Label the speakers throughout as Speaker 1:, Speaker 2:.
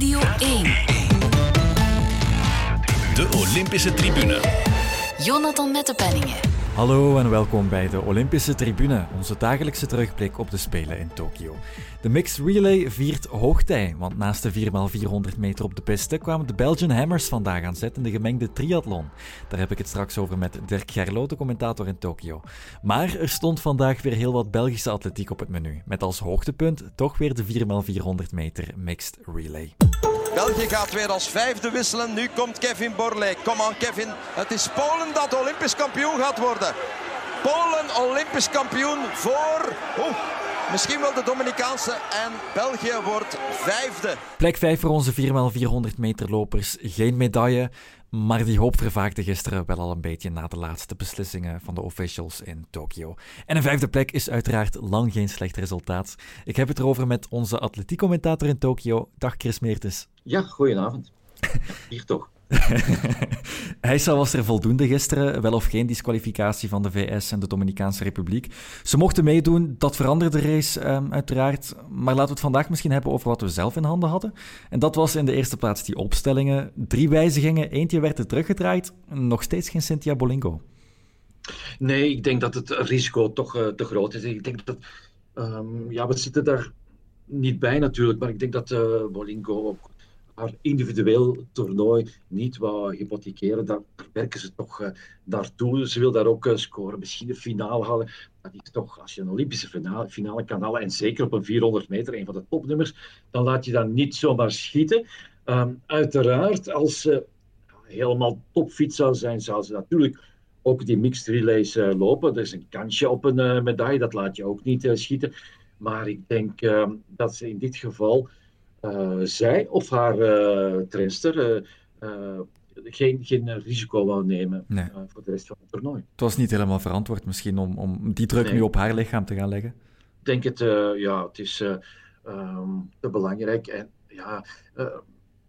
Speaker 1: Radio 1.
Speaker 2: De Olympische Tribune.
Speaker 1: Jonathan Mettepenningen.
Speaker 3: Hallo en welkom bij de Olympische Tribune, onze dagelijkse terugblik op de Spelen in Tokio. De mixed relay viert hoogtij, want naast de 4x400 meter op de piste kwamen de Belgian Hammers vandaag aan zet in de gemengde triathlon. Daar heb ik het straks over met Dirk Gerloot, commentator in Tokio. Maar er stond vandaag weer heel wat Belgische atletiek op het menu, met als hoogtepunt toch weer de 4x400 meter mixed relay.
Speaker 4: België gaat weer als vijfde wisselen. Nu komt Kevin Borlée. Kom aan Kevin. Het is Polen dat Olympisch kampioen gaat worden. Polen Olympisch kampioen voor... Oeh, misschien wel de Dominicaanse. En België wordt vijfde.
Speaker 3: Plek 5 voor onze 4x400 meter lopers. Geen medaille. Maar die hoop vervaagde gisteren wel al een beetje na de laatste beslissingen van de officials in Tokio. En een vijfde plek is uiteraard lang geen slecht resultaat. Ik heb het erover met onze atletiekcommentator in Tokio. Dag Chris Meertens.
Speaker 5: Ja, goedenavond. Hier toch.
Speaker 3: Heisa was er voldoende gisteren, wel of geen disqualificatie van de VS en de Dominicaanse Republiek. Ze mochten meedoen, dat veranderde de race um, uiteraard. Maar laten we het vandaag misschien hebben over wat we zelf in handen hadden. En dat was in de eerste plaats die opstellingen. Drie wijzigingen, eentje werd er teruggedraaid. Nog steeds geen Cynthia Bolingo.
Speaker 5: Nee, ik denk dat het risico toch uh, te groot is. Ik denk dat, um, ja, we zitten daar niet bij natuurlijk, maar ik denk dat uh, Bolingo ook haar individueel toernooi niet wou hypothekeren. Daar werken ze toch uh, daartoe. Ze wil daar ook uh, scoren, misschien de finale halen. Dat is toch, als je een Olympische finale, finale kan halen, en zeker op een 400 meter, een van de topnummers, dan laat je dat niet zomaar schieten. Um, uiteraard, als ze helemaal topfit zou zijn, zou ze natuurlijk ook die mixed relays uh, lopen. Er is een kansje op een medaille, dat laat je ook niet schieten. Maar ik denk ehm, dat ze in dit geval zij of haar uh, trainster uh, geen, geen risico wou nemen nee. voor de rest van het toernooi.
Speaker 3: Het was niet helemaal verantwoord misschien om, om die druk nee. nu op haar lichaam te gaan leggen?
Speaker 5: Ik denk het, ja, het is um, te belangrijk. En ja,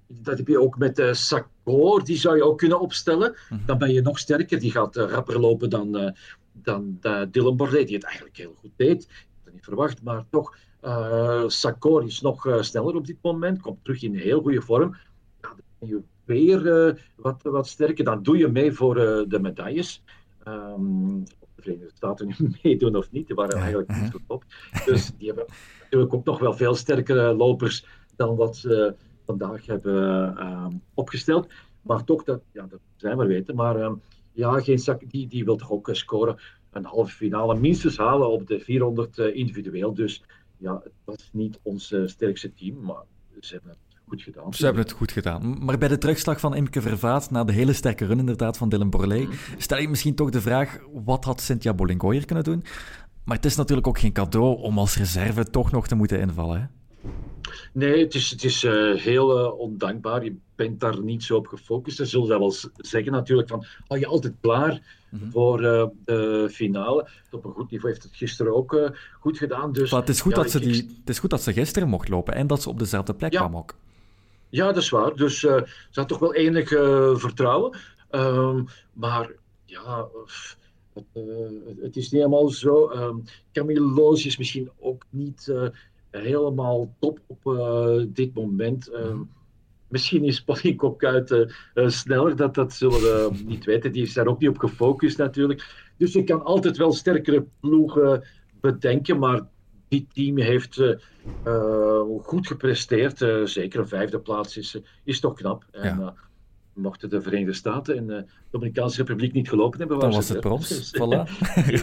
Speaker 5: dat heb je ook met uh, Sakor, die zou je ook kunnen opstellen. -hmm. Dan ben je nog sterker. Die gaat rapper lopen dan, dan Dylan Bordet, die het eigenlijk heel goed deed. Ik had het niet verwacht, maar toch uh, Sakor is nog uh, sneller op dit moment, komt terug in heel goede vorm. Ja, dan ben je weer uh, wat, wat sterker. Dan doe je mee voor de medailles. Um, of de Verenigde Staten nu meedoen of niet, die waren eigenlijk niet goed op. Dus die hebben natuurlijk ook nog wel veel sterkere lopers dan wat ze vandaag hebben opgesteld. Maar toch, dat, ja, dat zijn we weten. Maar um, ja, geen zak, die, die wil toch ook scoren. Een halve finale minstens halen op de 400 individueel. Dus ja, het was niet ons uh, sterkste team, maar ze hebben het goed gedaan.
Speaker 3: Ze hebben het goed gedaan. Maar bij de terugslag van Imke Vervaat, na de hele sterke run inderdaad van Dylan Borlée, mm. stel ik misschien toch de vraag, wat had Cynthia Bolingo hier kunnen doen? Maar het is natuurlijk ook geen cadeau om als reserve toch nog te moeten invallen, hè?
Speaker 5: Nee, het is, het is uh, heel uh, ondankbaar. Je bent daar niet zo op gefocust. Ze zullen dat wel zeggen natuurlijk van, hou je altijd klaar mm -hmm. voor uh, de finale. Op een goed niveau heeft het gisteren ook goed gedaan. Dus,
Speaker 3: maar het, is goed ja, dat ze die, het is goed dat ze gisteren mocht lopen en dat ze op dezelfde plek
Speaker 5: ja.
Speaker 3: kwam ook.
Speaker 5: Ja, dat is waar. Dus ze had toch wel enig vertrouwen. Um, maar ja... Het, het, is niet helemaal zo. Um, Camille Loos is misschien ook niet helemaal top op dit moment. Uh, misschien is Patrick Kuit uh, sneller, dat, dat zullen we niet weten. Die is daar ook niet op gefocust natuurlijk. Dus je kan altijd wel sterkere ploegen bedenken, maar dit team heeft goed gepresteerd. zeker een vijfde plaats is, is toch knap.
Speaker 3: Ja.
Speaker 5: En, mochten de Verenigde Staten en de Dominicaanse Republiek niet gelopen hebben...
Speaker 3: Dan was het brons, voilà.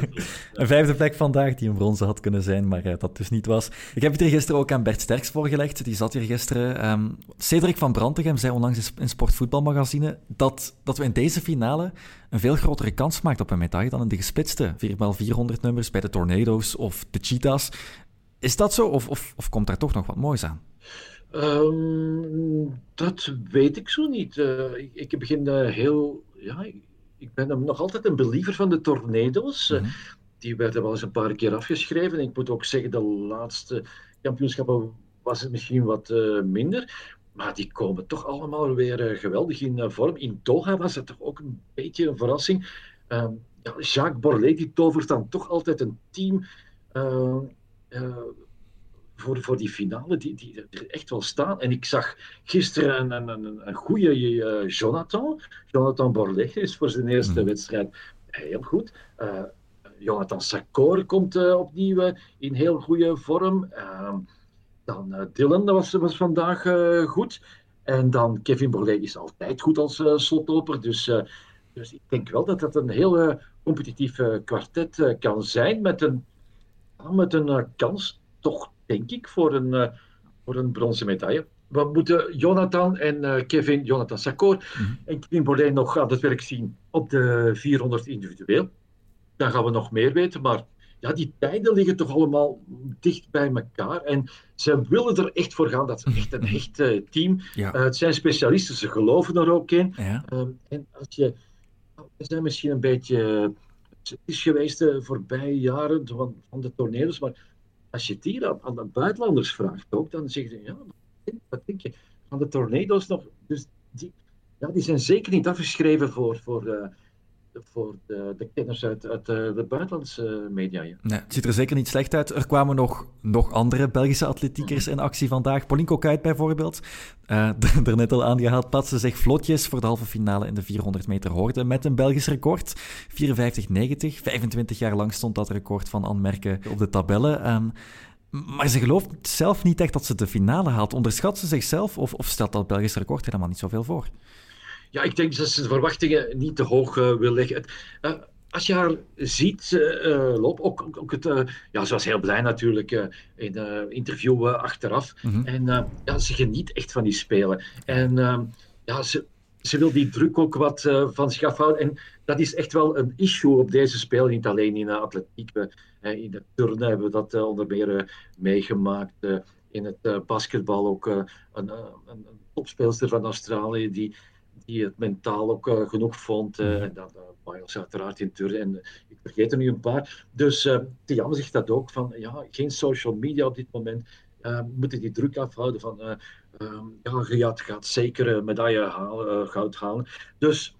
Speaker 3: een vijfde plek vandaag die een bronzen had kunnen zijn, maar uh, dat dus niet was. Ik heb het hier gisteren ook aan Bert Sterks voorgelegd, die zat hier gisteren. Um, Cedric van Brantegem zei onlangs in Sportvoetbalmagazine dat, dat we in deze finale een veel grotere kans maakt op een medaille dan in de gesplitste 4x400 nummers bij de Tornado's of de Cheetahs. Is dat zo, of, of, of komt daar toch nog wat moois aan?
Speaker 5: Um, dat weet ik zo niet. Uh, ik, ik, begin uh, heel. Ja, ik, ben nog altijd een believer van de tornado's. Mm -hmm. uh, die werden wel eens een paar keer afgeschreven. Ik moet ook zeggen, de laatste kampioenschappen was het misschien wat minder. Maar die komen toch allemaal weer geweldig in vorm. In Doha was het toch ook een beetje een verrassing. Ja, Jacques Borlée die tovert dan toch altijd een team voor, voor die finale die, die er echt wel staan. En ik zag gisteren een, een, een goede uh, Jonathan. Jonathan Borlet is voor zijn eerste mm. wedstrijd heel goed. Uh, Jonathan Sakor komt uh, opnieuw in heel goede vorm. Ehm, dan Dylan was, was vandaag goed. En dan Kevin Borlet is altijd goed als slotloper. Dus, dus ik denk wel dat dat een heel competitief kwartet kan zijn. Met een, met een kans toch denk ik, voor een, uh, voor een bronzen medaille. We moeten Jonathan en uh, Kevin, Jonathan Sakor mhm. en Kevin Bourdain nog aan het werk zien op de 400 individueel. Dan gaan we nog meer weten, maar ja, die tijden liggen toch allemaal dicht bij elkaar. En ze willen er echt voor gaan. Dat is echt een hecht uh, team. Ja. Uh, het zijn specialisten, ze geloven er ook in. Ja. Uh, en als je... We zijn misschien een beetje is geweest de voorbije jaren van, van de torneos, maar als je het hier aan, de buitenlanders vraagt ook, dan zeggen ze, ja, wat denk je? Van de tornado's nog, dus die, ja, die zijn zeker niet afgeschreven voor, voor, uh, voor de, de kenners uit, uit de, de buitenlandse media.
Speaker 3: Nee, het ziet er zeker niet slecht uit. Er kwamen nog, nog andere Belgische atletiekers in actie vandaag. Pauline Kuit bijvoorbeeld, uh, er net al aangehaald, plaatste zich vlotjes voor de halve finale in de 400 meter hoorde met een Belgisch record. 54,90. 25 jaar lang stond dat record van Anmerken op de tabellen. Um, maar ze gelooft zelf niet echt dat ze de finale haalt. Onderschat ze zichzelf of, of stelt dat Belgisch record helemaal niet zoveel voor?
Speaker 5: Ja, ik denk dat ze de verwachtingen niet te hoog uh, wil leggen. Uh, als je haar ziet uh, lopen, ook, ook, ook het, ja, ze was heel blij natuurlijk in het interview achteraf. Mm -hmm. En ja, ze geniet echt van die spelen. En ehm, ja, ze, ze wil die druk ook wat van zich afhouden. En dat is echt wel een issue op deze spelen, niet alleen in de atletiek. in de turnen hebben we dat onder meer meegemaakt. in het basketbal ook een, een, een topspeelster van Australië die die het mentaal ook uh, genoeg vond. Uh, en dat uh, Miles uiteraard in Turren. En ik vergeet er nu een paar. Dus uh, Tiam zegt dat ook, van ja, geen social media op dit moment. we moeten die druk afhouden van um, ja, Riyad gaat zeker medaille halen, goud halen. Dus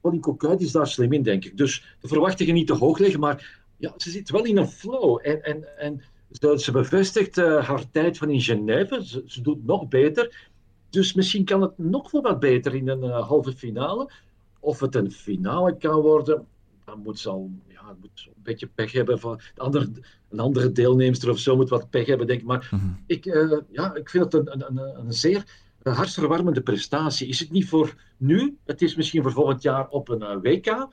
Speaker 5: Pauline Coquet is daar slim in, denk ik. Dus de verwachtingen niet te hoog leggen, maar ja, ze zit wel in een flow. En, en, en ze, ze bevestigt haar tijd van in Genève. Ze, ze doet nog beter. Dus misschien kan het nog wel wat beter in een uh, halve finale. Of het een finale kan worden, dan moet ze al ja, moet een beetje pech hebben. Van andere, een andere deelnemster of zo moet wat pech hebben, denk ik. Maar mhm. ik, uh, ja, ik vind het een, een, een, een zeer uh, hartverwarmende prestatie. Is het niet voor nu? Het is misschien voor volgend jaar op een WK.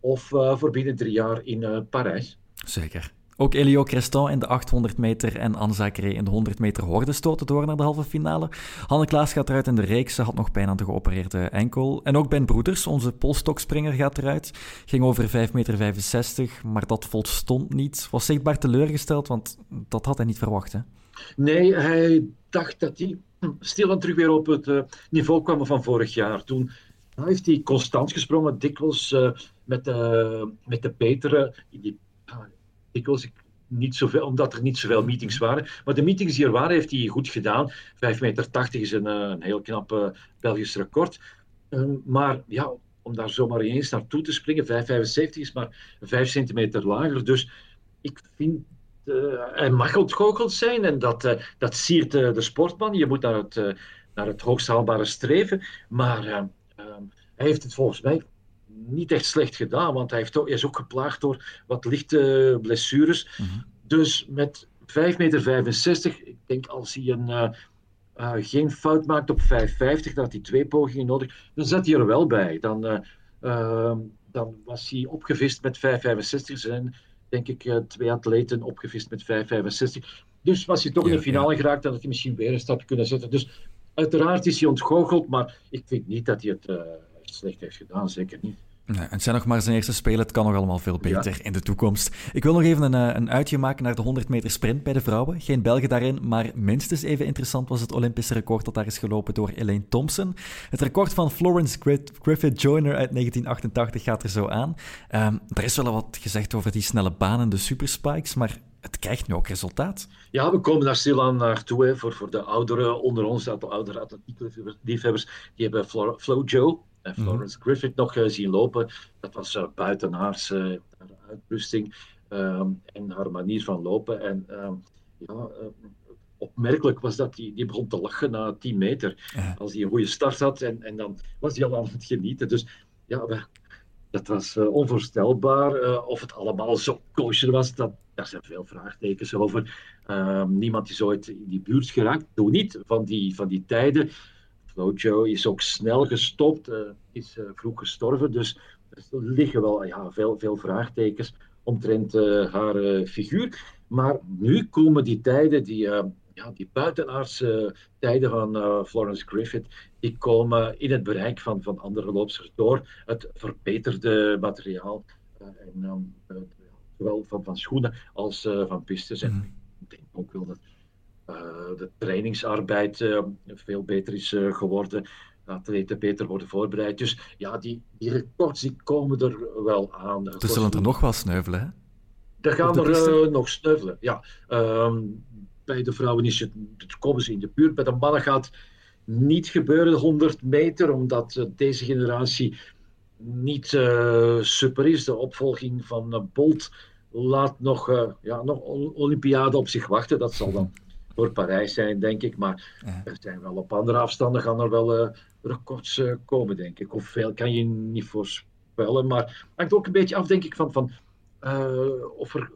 Speaker 5: Of voor binnen drie jaar in Parijs.
Speaker 3: Zeker. Ook Elio Creston in de 800 meter en Anne in de 100 meter horde stoten door naar de halve finale. Hanne Klaas gaat eruit in de reeks, ze had nog pijn aan de geopereerde enkel. En ook Ben Broeders, onze polstokspringer, gaat eruit. Ging over 5,65 meter, maar dat volstond niet. Was zichtbaar teleurgesteld, want dat had hij niet verwacht. Hè?
Speaker 5: Nee, hij dacht dat hij stilaan terug weer op het uh, niveau kwam van vorig jaar. Toen heeft hij constant gesprongen, dikwijls uh, met, uh, met de Peteren. Die, dikwijls niet zoveel, omdat er niet zoveel meetings waren. Maar de meetings die er waren, heeft hij goed gedaan. 5,80 meter is een, eh, een heel knap uh, Belgisch record. Uh, maar ja, om daar zomaar eens naartoe te springen, 5,75 is maar 5 centimeter lager. Dus ik vind, uh, hij mag ontgoocheld zijn en dat, dat siert de sportman. Je moet naar het, naar het hoogst haalbare streven. Maar ehm, hij heeft het volgens mij niet echt slecht gedaan, want hij, heeft ook, hij is ook geplaagd door wat lichte blessures. Mhm. Dus met 5,65 meter, ik denk als hij een, uh, uh, geen fout maakt op 5,50, dan had hij twee pogingen nodig, dan zat hij er wel bij. Dan, uh, dan was hij opgevist met 5,65. zijn denk ik twee atleten opgevist met 5,65. Dus was hij toch in de finale geraakt, dan had hij misschien weer een stap kunnen zetten. Dus uiteraard is hij ontgoocheld, maar ik vind niet dat hij het echt slecht heeft gedaan, zeker niet.
Speaker 3: Nee, het zijn nog maar zijn eerste spelen. Het kan nog allemaal veel beter in de toekomst. Ik wil nog even een, eh, een uitje maken naar de 100 meter sprint bij de vrouwen. Geen Belgen daarin, maar minstens even interessant was het Olympische record dat daar is gelopen door Elaine Thompson. Het record van Florence Griffith Joyner uit 1988 gaat er zo aan. Um, er is wel wat gezegd over die snelle banen, de superspikes, maar het krijgt nu ook resultaat.
Speaker 5: Ja, we komen daar stilaan naartoe. Hè, voor, voor de ouderen onder ons, de oudere atletiekliefhebbers, die hebben Flow Joe en mhm. Florence Griffith nog uh, zien lopen. Dat was uh, buiten haar, uh, uitrusting en haar manier van lopen. En um, ja, opmerkelijk was dat die, die begon te lachen na 10 meter. Als hij een goede start had en, en dan was hij al aan het genieten. Dus ja, dat was onvoorstelbaar. of het allemaal zo kosher was, dat, daar zijn veel vraagtekens over. Ehm, niemand is ooit in die buurt geraakt. Doe niet van die, van die tijden. Flojo is ook snel gestopt, uh, is uh, vroeg gestorven. Dus er liggen wel ja, veel, veel vraagtekens omtrent uh, haar figuur. Maar nu komen die tijden, die, ja, die buitenaardse tijden van Florence Griffith, die komen in het bereik van, van andere loopsters door het verbeterde materiaal. en zowel van, van schoenen als van pistes. En mhm. ik denk ook wel dat eh, de trainingsarbeid eh, veel beter is eh, geworden. Atleten beter worden voorbereid. Dus ja, die, die records die komen er wel aan.
Speaker 3: Er zullen er nog wel sneuvelen, hè?
Speaker 5: Er gaan er nog sneuvelen, ja. Ehm, bij de vrouwen is het, komen ze in de buurt. Bij de mannen gaat niet gebeuren 100 meter, omdat deze generatie niet super is. De opvolging van Bolt laat nog, ja, nog Olympiade op zich wachten. Dat zal dan voor Parijs zijn, denk ik. Maar er zijn wel op andere afstanden gaan er wel uh, records uh, komen, denk ik. Hoeveel kan je niet voorspellen. Maar het hangt ook een beetje af, denk ik, van, van uh, of er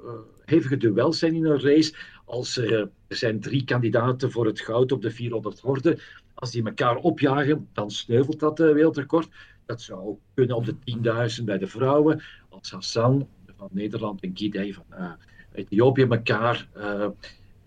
Speaker 5: hevige duels zijn in een race. Als er, zijn drie kandidaten voor het goud op de 400 horden. Als die elkaar opjagen, dan sneuvelt dat wereldrecord. Dat zou kunnen op de 10.000 bij de vrouwen. Als Hassan van Nederland en Gidey van Ethiopië elkaar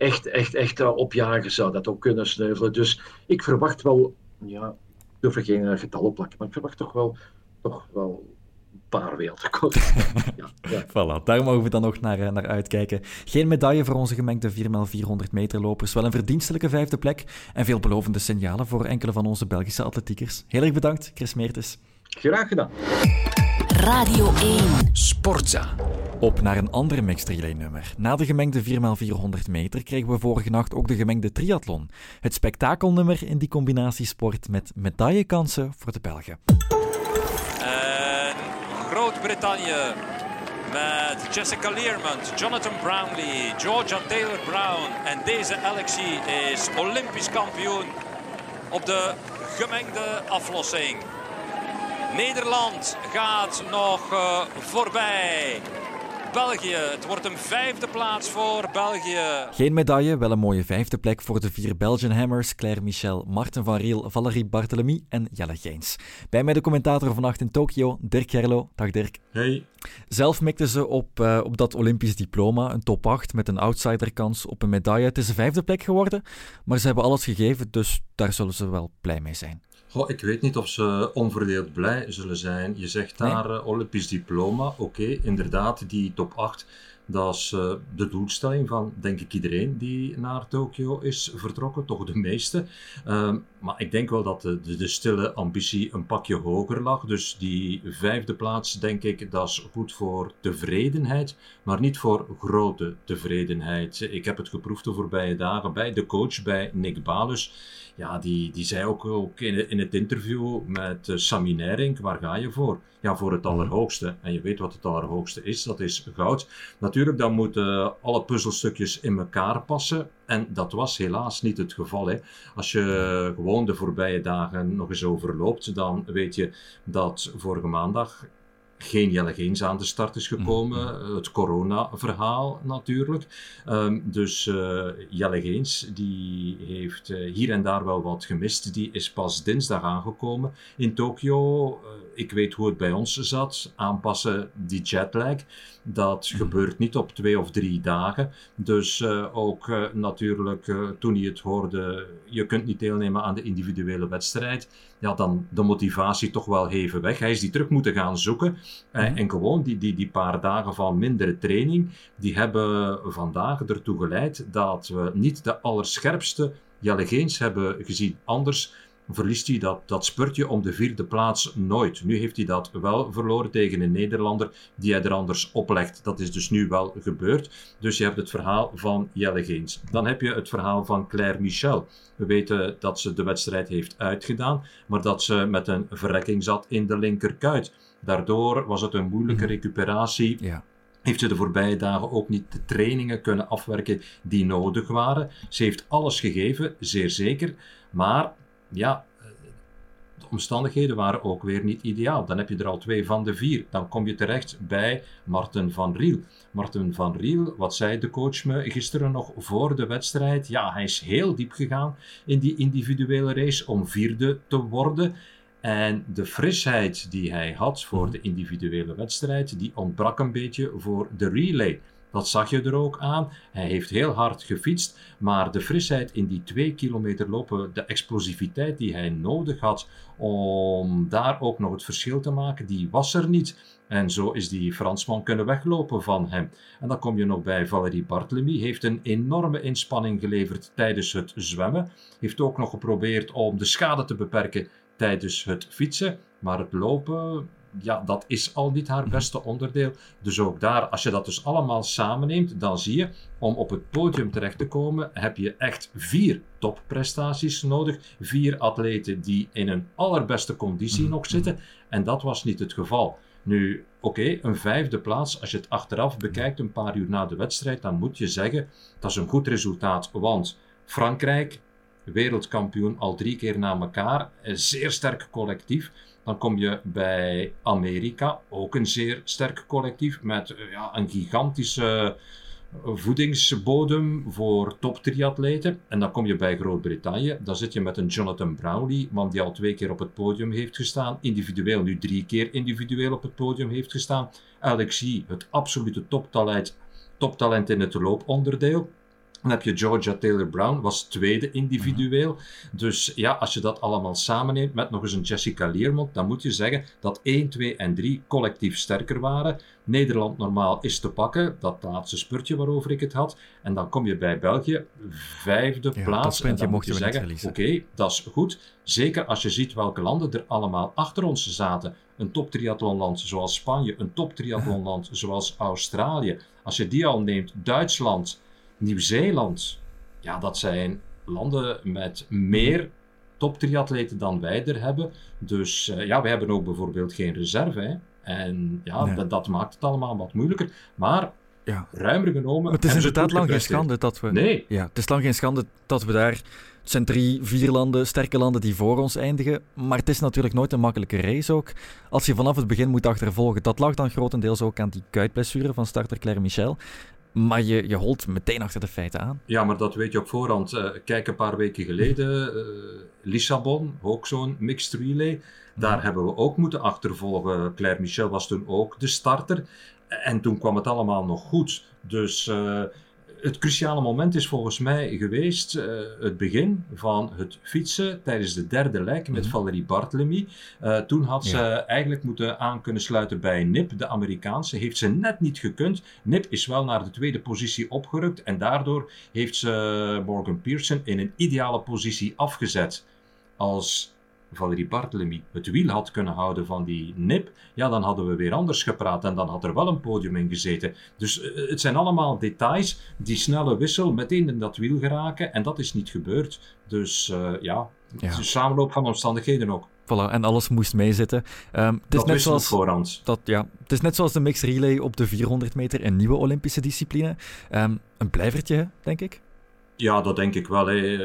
Speaker 5: echt, echt, echt uh, opjagen zou dat ook kunnen sneuvelen. Dus ik verwacht wel, ja, ik durf er geen uh, getallen plakken, maar ik verwacht toch wel, toch wel een paar wereldrecords.
Speaker 3: ja, ja. Voilà, daar mogen we dan nog naar, uh, naar uitkijken. Geen medaille voor onze gemengde 4x400 meter lopers, wel een verdienstelijke vijfde plek en veelbelovende signalen voor enkele van onze Belgische atletiekers. Heel erg bedankt, Chris Meertes.
Speaker 5: Graag gedaan.
Speaker 1: Radio 1.
Speaker 2: Sportza.
Speaker 3: Op naar een andere mixed relay nummer. Na de gemengde 4x400 meter kregen we vorige nacht ook de gemengde triathlon. Het spektakelnummer in die combinatiesport met medaillekansen voor de Belgen.
Speaker 6: En Groot-Brittannië met Jessica Learmont, Jonathan Brownlee, Georgia Taylor Brown. En deze Alexie is Olympisch kampioen op de gemengde aflossing. Nederland gaat nog uh, voorbij. België. Het wordt een vijfde plaats voor België.
Speaker 3: Geen medaille, wel een mooie vijfde plek voor de vier Belgian Hammers. Claire Michel, Marten van Riel, Valerie Barthélemy en Jelle Geens. Bij mij de commentator vannacht in Tokio, Dirk Gerlo. Dag Dirk.
Speaker 7: Hey.
Speaker 3: Zelf mikten ze op, uh, op dat Olympisch diploma, een top 8 met een outsiderkans op een medaille. Het is een vijfde plek geworden, maar ze hebben alles gegeven, dus daar zullen ze wel blij mee zijn.
Speaker 7: Goh, ik weet niet of ze onverdeeld blij zullen zijn. Je zegt daar nee. uh, Olympisch diploma. Oké, okay, inderdaad, die top 8 dat is uh, de doelstelling van, denk ik, iedereen die naar Tokio is vertrokken, toch de meeste. Uh, maar ik denk wel dat de, de, de, stille ambitie een pakje hoger lag. Dus die vijfde plaats, denk ik, dat is goed voor tevredenheid, maar niet voor grote tevredenheid. Ik heb het geproefd de voorbije dagen bij de coach, bij Nick Balus. Ja, die, die zei ook, ook in, het interview met uh, Sami Nering, waar ga je voor? Ja, voor het allerhoogste. En je weet wat het allerhoogste is, dat is goud. Natuurlijk, dan moeten alle puzzelstukjes in elkaar passen. En dat was helaas niet het geval. Hè. Als je gewoon de voorbije dagen nog eens overloopt, dan weet je dat vorige maandag geen Jelle Geens aan de start is gekomen. Mm-hmm. Het corona-verhaal natuurlijk. Um, dus uh, Jelle Geens die heeft uh, hier en daar wel wat gemist. Die is pas dinsdag aangekomen in Tokio. Uh, ik weet hoe het bij ons zat. Aanpassen die jetlag. Dat mm-hmm. gebeurt niet op twee of drie dagen. Dus ook natuurlijk toen hij het hoorde, je kunt niet deelnemen aan de individuele wedstrijd. Ja, dan de motivatie toch wel even weg. Hij is die terug moeten gaan zoeken. Mm-hmm. En gewoon die, die, die paar dagen van mindere training, die hebben vandaag ertoe geleid dat we niet de allerscherpste Jelle Geens hebben gezien. Anders verliest hij dat, dat spurtje om de vierde plaats nooit. Nu heeft hij dat wel verloren tegen een Nederlander die hij er anders oplegt. Dat is dus nu wel gebeurd. Dus je hebt het verhaal van Jelle Geens. Dan heb je het verhaal van Claire Michel. We weten dat ze de wedstrijd heeft uitgedaan, maar dat ze met een verrekking zat in de linkerkuit. Daardoor was het een moeilijke mhm. recuperatie.
Speaker 3: Ja.
Speaker 7: heeft ze de voorbije dagen ook niet de trainingen kunnen afwerken die nodig waren. Ze heeft alles gegeven, zeer zeker. Maar ja, de omstandigheden waren ook weer niet ideaal. Dan heb je er al twee van de vier. Dan kom je terecht bij Marten van Riel. Marten van Riel, wat zei de coach me gisteren nog voor de wedstrijd? Ja, hij is heel diep gegaan in die individuele race om vierde te worden. En de frisheid die hij had voor de individuele wedstrijd, die ontbrak een beetje voor de relay. Dat zag je er ook aan. Hij heeft heel hard gefietst, maar de frisheid in die twee kilometer lopen, de explosiviteit die hij nodig had om daar ook nog het verschil te maken, die was er niet. En zo is die Fransman kunnen weglopen van hem. En dan kom je nog bij Valérie Bartlemy. Heeft een enorme inspanning geleverd tijdens het zwemmen. Heeft ook nog geprobeerd om de schade te beperken tijdens het fietsen. Maar het lopen, ja, dat is al niet haar beste onderdeel. Dus ook daar, als je dat dus allemaal samenneemt, dan zie je, om op het podium terecht te komen, heb je echt vier topprestaties nodig. Vier atleten die in een allerbeste conditie nog zitten. En dat was niet het geval. Nu, oké, een vijfde plaats, als je het achteraf bekijkt, een paar uur na de wedstrijd, dan moet je zeggen, dat is een goed resultaat. Want Frankrijk wereldkampioen al drie keer na elkaar. Een zeer sterk collectief. Dan kom je bij Amerika, ook een zeer sterk collectief met eh, ja, een gigantische voedingsbodem voor top triatleten. En dan kom je bij Groot-Brittannië. Dan zit je met een Jonathan Brownlee, man die al twee keer op het podium heeft gestaan. Individueel nu drie keer individueel op het podium heeft gestaan. Alexi, het absolute toptalent, toptalent in het looponderdeel. Dan heb je Georgia Taylor Brown, was tweede individueel. Dus ja, als je dat allemaal samenneemt met nog eens een Jessica Learmont, dan moet je zeggen dat 1, 2 en 3 collectief sterker waren. Nederland normaal is te pakken, dat laatste spurtje waarover ik het had. En dan kom je bij België, vijfde plaats. en dan moet je zeggen, oké, dat is goed. Zeker als je ziet welke landen er allemaal achter ons zaten. Een top triathlonland zoals Spanje, een top triathlonland zoals Australië. Als je die al neemt, Duitsland... Nieuw-Zeeland, ja, dat zijn landen met meer top-triatleten dan wij er hebben. Dus uh, ja, wij hebben ook bijvoorbeeld geen reserve. Hè. En ja, dat, dat, maakt het allemaal wat moeilijker. Maar ja. ruimer genomen.
Speaker 3: het is inderdaad lang geen schande dat we.
Speaker 7: Nee.
Speaker 3: Ja, het is lang geen schande dat we daar. Het zijn drie, vier landen, sterke landen die voor ons eindigen. Maar het is natuurlijk nooit een makkelijke race ook. Als je vanaf het begin moet achtervolgen. Dat lag dan grotendeels ook aan die kuitblessure van starter Claire Michel. Maar je, je holt meteen achter de feiten aan.
Speaker 7: Ja, maar dat weet je op voorhand. Uh, kijk, een paar weken geleden, uh, Lissabon, ook zo'n mixed relay. Daar mhm. hebben we ook moeten achtervolgen. Claire Michel was toen ook de starter. En toen kwam het allemaal nog goed. Dus uh, het cruciale moment is volgens mij geweest uh, het begin van het fietsen tijdens de derde lek met mm Valerie Bartlemy. Uh, toen had ze eigenlijk moeten aan kunnen sluiten bij Nip, de Amerikaanse. Heeft ze net niet gekund. Nip is wel naar de tweede positie opgerukt en daardoor heeft ze Morgan Pearson in een ideale positie afgezet. Als Valerie Barthélemy het wiel had kunnen houden van die nip, ja, dan hadden we weer anders gepraat en dan had er wel een podium in gezeten. Dus uh, het zijn allemaal details, die snelle wissel, meteen in dat wiel geraken en dat is niet gebeurd. Dus uh, ja. Het is een samenloop van omstandigheden ook.
Speaker 3: Voilà, en alles moest meezitten. Um, het
Speaker 7: is dat net zoals, voorhand.
Speaker 3: Dat, ja, het is net zoals de mixed relay op de 400 meter, een nieuwe Olympische discipline. Um, een blijvertje, denk ik.
Speaker 7: Ja, dat denk ik wel. Hè.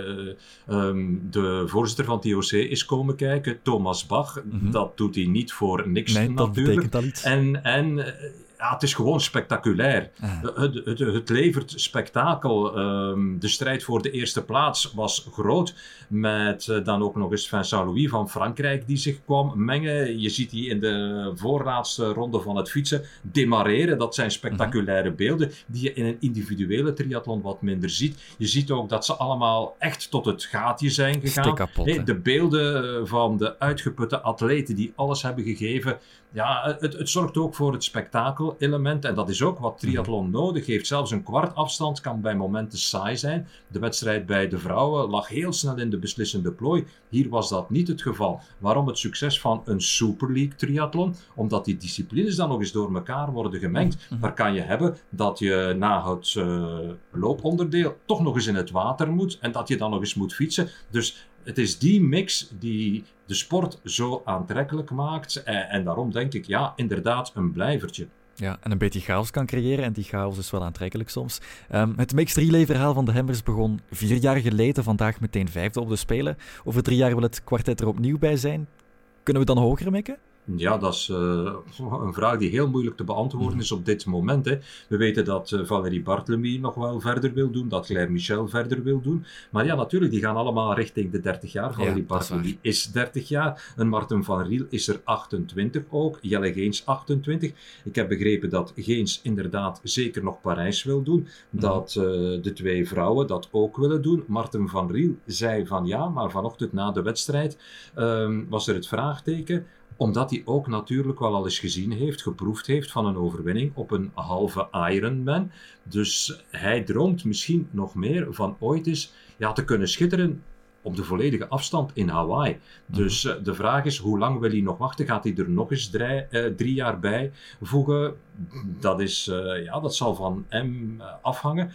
Speaker 7: Um, de voorzitter van het IOC is komen kijken, Thomas Bach. Mm -hmm. Dat doet hij niet voor niks
Speaker 3: nee,
Speaker 7: natuurlijk.
Speaker 3: Dat betekent al iets.
Speaker 7: En, en ja, het is gewoon spectaculair. Het, het, het, levert spektakel. Um, de strijd voor de eerste plaats was groot. Met uh, dan ook nog eens Vincent Louis van Frankrijk die zich kwam mengen. Je ziet die in de voorlaatste ronde van het fietsen demareren. Dat zijn spectaculaire -hmm. beelden die je in een individuele triathlon wat minder ziet. Je ziet ook dat ze allemaal echt tot het gaatje zijn gegaan.
Speaker 3: Kapot,
Speaker 7: de beelden van de uitgeputte atleten die alles hebben gegeven. Ja, het, het zorgt ook voor het spektakel element. En dat is ook wat triathlon nodig heeft. Zelfs een kwart afstand kan bij momenten saai zijn. De wedstrijd bij de vrouwen lag heel snel in de beslissende plooi. Hier was dat niet het geval. Waarom het succes van een Super League triathlon? Omdat die disciplines dan nog eens door elkaar worden gemengd. Mm Daar kan je hebben dat je na het uh, looponderdeel toch nog eens in het water moet. En dat je dan nog eens moet fietsen. Dus het is die mix die de sport zo aantrekkelijk maakt. En, en daarom denk ik, ja, inderdaad, een blijvertje.
Speaker 3: Ja, en een beetje chaos kan creëren. En die chaos is wel aantrekkelijk soms. Um, het mixed relay-verhaal van de Hammers begon vier jaar geleden. Vandaag meteen vijfde op de Spelen. Over drie jaar wil het kwartet er opnieuw bij zijn. Kunnen we dan hoger mikken?
Speaker 7: Ja, dat is uh, een vraag die heel moeilijk te beantwoorden is op dit moment. Hè. We weten dat uh, Valérie Bartlemy nog wel verder wil doen, dat Claire Michel verder wil doen. Maar ja, natuurlijk, die gaan allemaal richting de 30 jaar. Valérie ja, Bartlemy is, is 30 jaar. En Martin van Riel is er 28 ook. Jelle Geens 28. Ik heb begrepen dat Geens inderdaad zeker nog Parijs wil doen. Mhm. Dat uh, de twee vrouwen dat ook willen doen. Martin van Riel zei van ja, maar vanochtend na de wedstrijd um, was er het vraagteken omdat hij ook natuurlijk wel al eens gezien heeft, geproefd heeft van een overwinning op een halve Ironman. Dus hij droomt misschien nog meer van ooit eens ja, te kunnen schitteren op de volledige afstand in Hawaii. Dus mhm. eh, de vraag is, hoe lang wil hij nog wachten? Gaat hij er nog eens drie, uh, drie jaar bij voegen? Dat, is, uh, ja, dat zal van hem afhangen.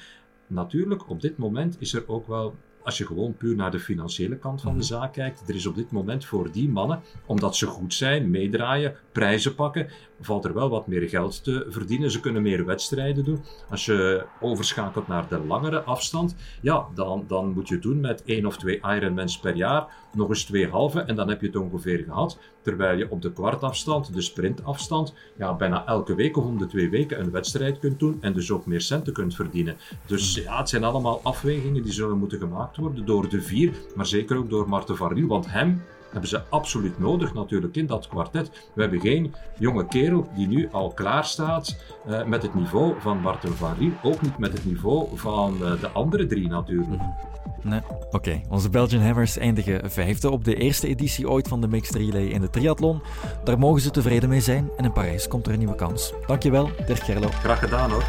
Speaker 7: Natuurlijk, op dit moment is er ook wel als je gewoon puur naar de financiële kant van de mhm. zaak kijkt, er is op dit moment voor die mannen, omdat ze goed zijn, meedraaien, prijzen pakken, valt er wel wat meer geld te verdienen. Ze kunnen meer wedstrijden doen. Als je overschakelt naar de langere afstand, ja, dan, dan moet je doen met één of twee Ironmans per jaar, nog eens twee halve en dan heb je het ongeveer gehad. Terwijl je op de kwartafstand, de sprintafstand, ja, bijna elke week of om de twee weken een wedstrijd kunt doen en dus ook meer centen kunt verdienen. Dus ja, het zijn allemaal afwegingen die zullen moeten gemaakt worden door de vier, maar zeker ook door Marten van Riel, want hem hebben ze absoluut nodig natuurlijk in dat kwartet. We hebben geen jonge kerel die nu al klaar staat uh, met het niveau van Martin van Riel. Ook niet met het niveau van uh, de andere drie natuurlijk.
Speaker 3: Oké, onze Belgian Hammers eindigen vijfde op de eerste editie ooit van de Mixed Relay in de triathlon. Daar mogen ze tevreden mee zijn en in Parijs komt er een nieuwe kans. Dankjewel, Dirk Gerlo.
Speaker 7: Graag gedaan hoor.